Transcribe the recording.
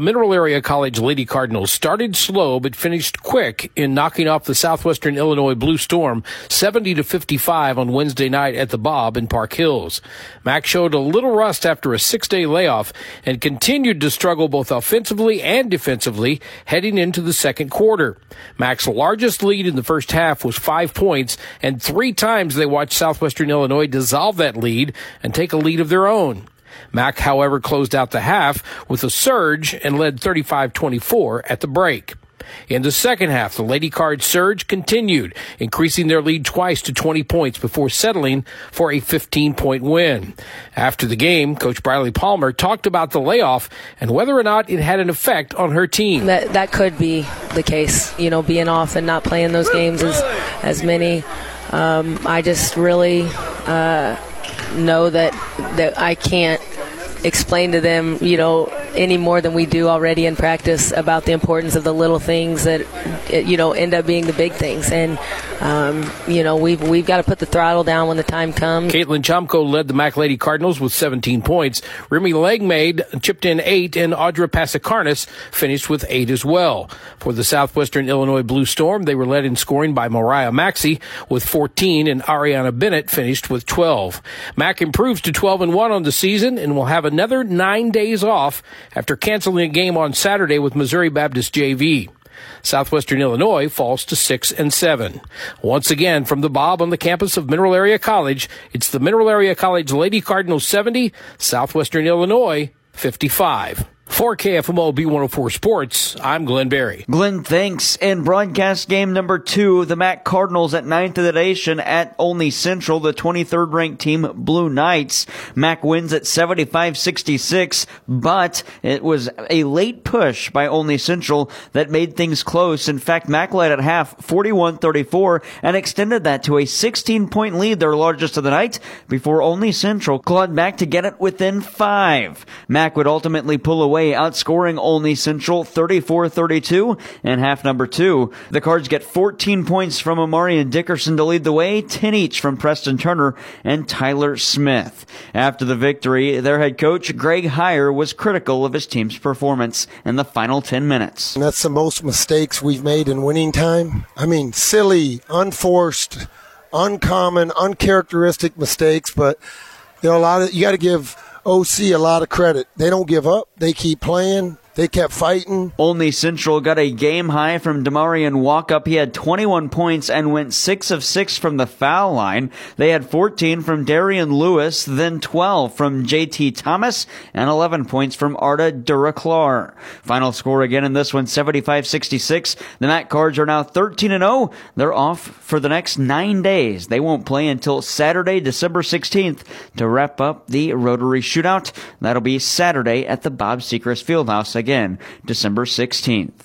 Mineral Area College Lady Cardinals started slow but finished quick in knocking off the Southwestern Illinois Blue Storm 70 to 55 on Wednesday night at the Bob in Park Hills. Mac showed a little rust after a six-day layoff and continued to struggle both offensively and defensively heading into the second quarter. Mac's largest lead in the first half was five points, and three times they watched Southwestern Illinois dissolve that lead and take a lead of their own. Mac, however, closed out the half with a surge and led 35-24 at the break. In the second half, the Lady Card surge continued, increasing their lead twice to 20 points before settling for a 15 point win. After the game, Coach Briley Palmer talked about the layoff and whether or not it had an effect on her team. That that could be the case, you know, being off and not playing those games as as many. Um, I just really uh, know that that I can't explain to them, you know, any more than we do already in practice about the importance of the little things that, you know, end up being the big things. And, um, you know, we've, we've got to put the throttle down when the time comes. Caitlin Chomko led the Mac Lady Cardinals with 17 points. Remy Legmaid chipped in eight, and Audra Pasikarnas finished with eight as well. For the Southwestern Illinois Blue Storm, they were led in scoring by Mariah Maxey with 14, and Ariana Bennett finished with 12. Mac improves to 12 and 1 on the season and will have another nine days off after canceling a game on Saturday with Missouri Baptist JV. Southwestern Illinois falls to 6 and 7. Once again, from the Bob on the campus of Mineral Area College, it's the Mineral Area College Lady Cardinals 70, Southwestern Illinois 55. For KFMO B104 Sports, I'm Glenn Barry. Glenn, thanks. In broadcast game number two, the Mac Cardinals at ninth of the nation at Olney Central, the 23rd ranked team Blue Knights. Mac wins at 75-66, but it was a late push by Olney Central that made things close. In fact, Mac led at half 41-34 and extended that to a 16 point lead, their largest of the night, before Olney Central clawed back to get it within five. Mac would ultimately pull away outscoring Olney Central 34-32 in half number two. The Cards get 14 points from Amari and Dickerson to lead the way, 10 each from Preston Turner and Tyler Smith. After the victory, their head coach, Greg Heiar, was critical of his team's performance in the final 10 minutes. And that's the most mistakes we've made in winning time. I mean, silly, unforced, uncommon, uncharacteristic mistakes, but you know, a lot of, you got to give OC a lot of credit. They don't give up. They keep playing. They kept fighting. Olney Central got a game high from Demarion Walkup. He had 21 points and went 6 of 6 from the foul line. They had 14 from Darian Lewis, then 12 from JT Thomas, and 11 points from Arda Duraclar. Final score again in this one, 75-66. The Mac Cards are now 13 and 0. They're off for the next nine days. They won't play until Saturday, December 16th to wrap up the Rotary Shootout. That'll be Saturday at the Bob Sechrist Fieldhouse again December 16th.